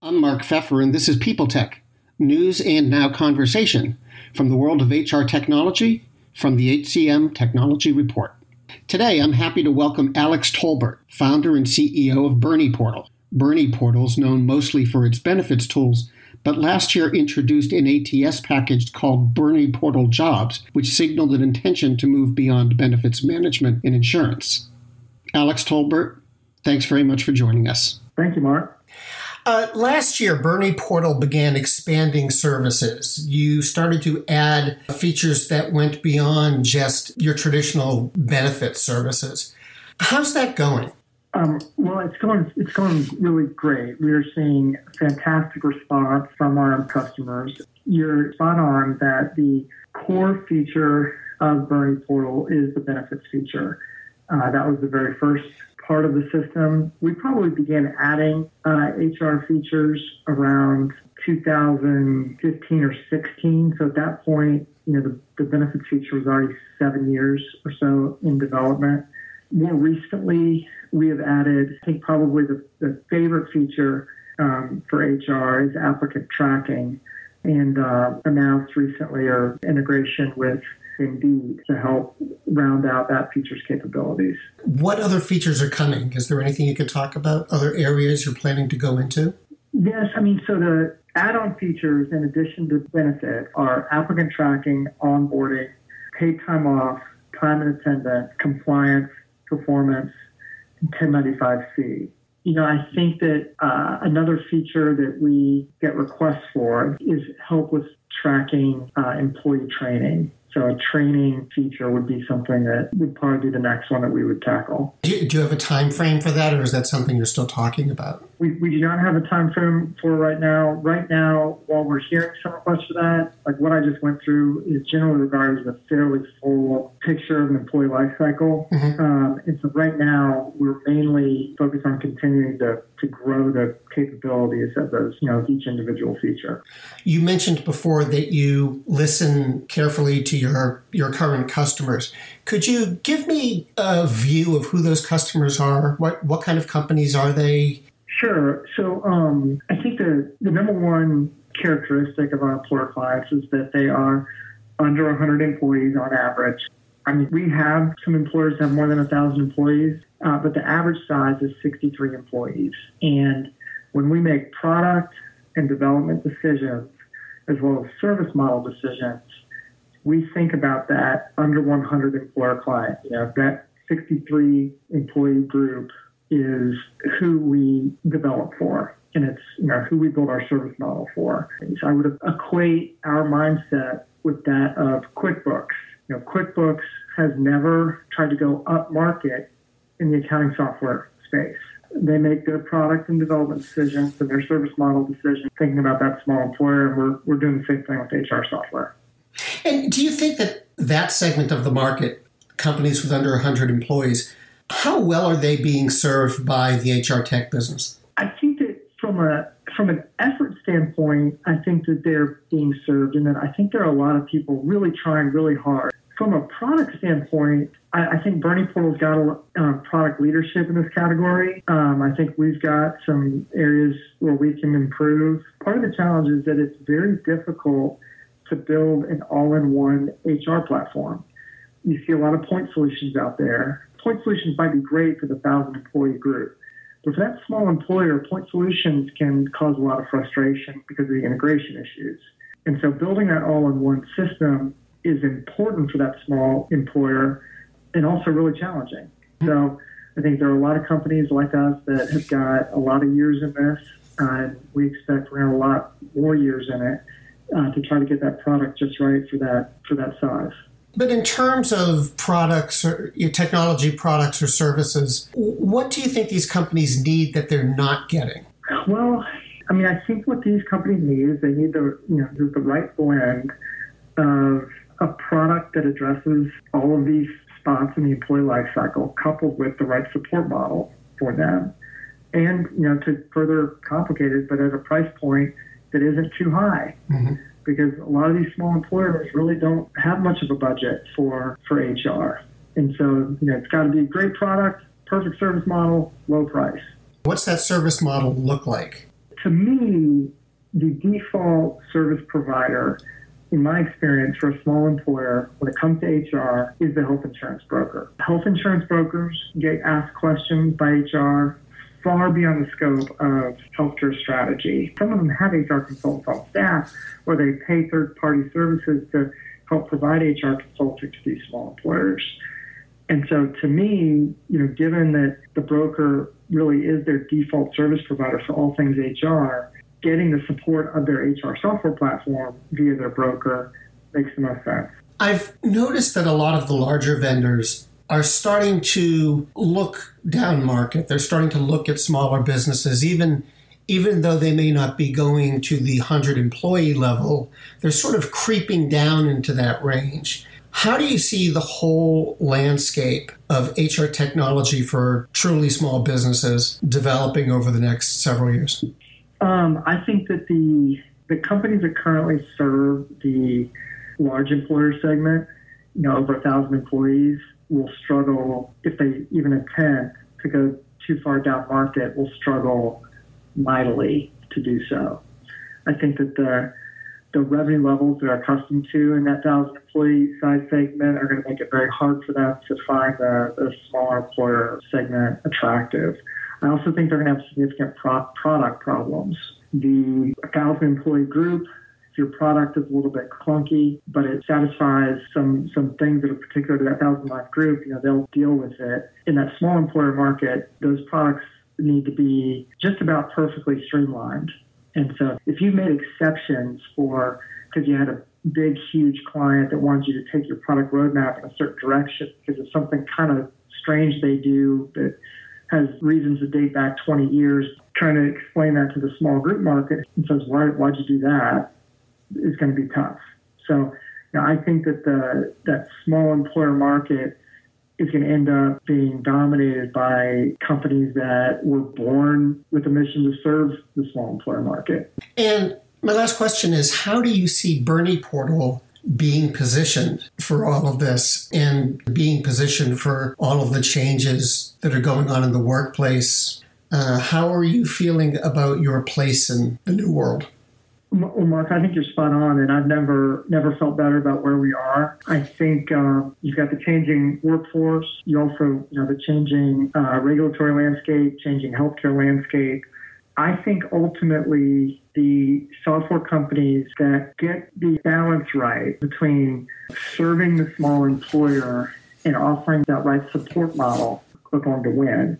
I'm Mark Feffer, and this is People Tech, news and now conversation from the world of HR technology from the HCM Technology Report. Today, I'm happy to welcome Alex Tolbert, founder and CEO of Bernie Portal. Bernie Portal is known mostly for its benefits tools, but last year introduced an ATS package called Bernie Portal Jobs, which signaled an intention to move beyond benefits management and insurance. Alex Tolbert, thanks very much for joining us. Thank you, Mark. Uh, last year, Bernie Portal began expanding services. You started to add features that went beyond just your traditional benefit services. How's that going? Um, well, it's going it's going really great. We are seeing fantastic response from our customers. You're spot on that the core feature of Bernie Portal is the benefits feature. Uh, that was the very first part of the system. We probably began adding uh, HR features around 2015 or 16. So at that point, you know, the, the benefits feature was already seven years or so in development. More recently, we have added, I think, probably the, the favorite feature um, for HR is applicant tracking, and uh, announced recently our integration with Indeed to help round out that feature's capabilities. What other features are coming? Is there anything you could talk about? Other areas you're planning to go into? Yes, I mean, so the add on features, in addition to benefit, are applicant tracking, onboarding, paid time off, time and attendance, compliance, performance, 1095C. You know, I think that uh, another feature that we get requests for is help with tracking uh, employee training. So a training feature would be something that would probably be the next one that we would tackle. Do you, do you have a time frame for that, or is that something you're still talking about? We, we do not have a time frame for right now. Right now, while we're hearing some requests for that, like what I just went through is generally regarded as a fairly full picture of an employee life cycle. Mm-hmm. Um, and so right now, we're mainly focused on continuing to, to grow the capabilities of those, you know, each individual feature. You mentioned before that you listen carefully to your your current customers. Could you give me a view of who those customers are? What what kind of companies are they? Sure. So um, I think the the number one characteristic of our employer clients is that they are under 100 employees on average. I mean, we have some employers that have more than 1,000 employees, uh, but the average size is 63 employees. And when we make product and development decisions, as well as service model decisions, we think about that under 100 employer client. You know, that 63 employee group is who we develop for. And it's you know who we build our service model for. So I would equate our mindset with that of QuickBooks. You know, QuickBooks has never tried to go up market in the accounting software space. They make their product and development decisions and their service model decisions thinking about that small employer, and we're, we're doing the same thing with HR software. And do you think that that segment of the market, companies with under 100 employees, how well are they being served by the HR tech business? I think that from a from an effort standpoint, I think that they're being served, and that I think there are a lot of people really trying really hard. From a product standpoint, I, I think Bernie Portal's got a um, product leadership in this category. Um, I think we've got some areas where we can improve. Part of the challenge is that it's very difficult to build an all-in-one HR platform. You see a lot of point solutions out there. Point solutions might be great for the thousand employee group, but for that small employer, point solutions can cause a lot of frustration because of the integration issues. And so building that all-in-one system is important for that small employer and also really challenging. So I think there are a lot of companies like us that have got a lot of years in this, and we expect we're going to have a lot more years in it uh, to try to get that product just right for that for that size. But in terms of products or technology products or services, what do you think these companies need that they're not getting? Well, I mean, I think what these companies need is they need the you know the right blend of a product that addresses all of these spots in the employee life cycle, coupled with the right support model for them, and you know to further complicate it, but at a price point that isn't too high. Mm-hmm. Because a lot of these small employers really don't have much of a budget for, for HR. And so, you know, it's got to be a great product, perfect service model, low price. What's that service model look like? to me, the default service provider, in my experience, for a small employer, when it comes to HR, is the health insurance broker. Health insurance brokers get asked questions by HR far beyond the scope of healthcare strategy. Some of them have HR consultants on staff, or they pay third party services to help provide HR consulting to these small employers. And so to me, you know, given that the broker really is their default service provider for all things HR, getting the support of their HR software platform via their broker makes the most sense. I've noticed that a lot of the larger vendors are starting to look down market. They're starting to look at smaller businesses, even even though they may not be going to the 100 employee level, they're sort of creeping down into that range. How do you see the whole landscape of HR technology for truly small businesses developing over the next several years? Um, I think that the the companies that currently serve the large employer segment, you know, over a thousand employees, will struggle if they even attempt to go too far down market. Will struggle mightily to do so. I think that the the revenue levels they're accustomed to in that thousand employee size segment are going to make it very hard for them to find the, the smaller employer segment attractive. I also think they're going to have significant pro- product problems. The 1,000 employee group, your product is a little bit clunky, but it satisfies some, some things that are particular to that 1,000 life group, you know, they'll deal with it. In that small employer market, those products need to be just about perfectly streamlined. And so if you made exceptions for, because you had a big, huge client that wants you to take your product roadmap in a certain direction because of something kind of strange they do that has reasons that date back 20 years, trying to explain that to the small group market and says, why, why'd you do that is going to be tough. So you know, I think that the that small employer market is going to end up being dominated by companies that were born with a mission to serve the small employer market. And my last question is how do you see Bernie Portal being positioned for all of this and being positioned for all of the changes that are going on in the workplace? Uh, how are you feeling about your place in the new world? Well, Mark, I think you're spot on, and I've never never felt better about where we are. I think uh, you've got the changing workforce. You also, you know, the changing uh, regulatory landscape, changing healthcare landscape. I think ultimately the software companies that get the balance right between serving the small employer and offering that right support model are going to win.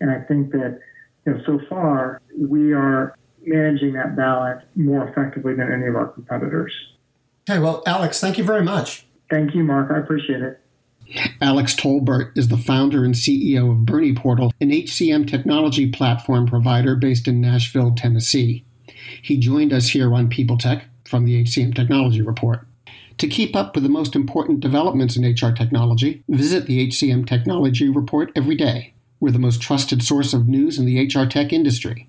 And I think that you know, so far we are managing that balance more effectively than any of our competitors. Okay, well, Alex, thank you very much. Thank you, Mark. I appreciate it. Alex Tolbert is the founder and CEO of Bernie Portal, an HCM technology platform provider based in Nashville, Tennessee. He joined us here on People Tech from the HCM Technology Report. To keep up with the most important developments in HR technology, visit the HCM Technology Report every day. We're the most trusted source of news in the HR tech industry.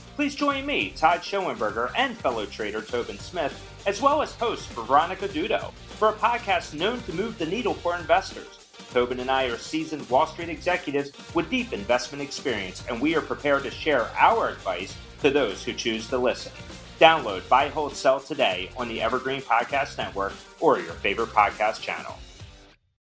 Please join me, Todd Schoenberger, and fellow trader Tobin Smith, as well as host Veronica Dudo, for a podcast known to move the needle for investors. Tobin and I are seasoned Wall Street executives with deep investment experience, and we are prepared to share our advice to those who choose to listen. Download Buy, Hold, Sell today on the Evergreen Podcast Network or your favorite podcast channel.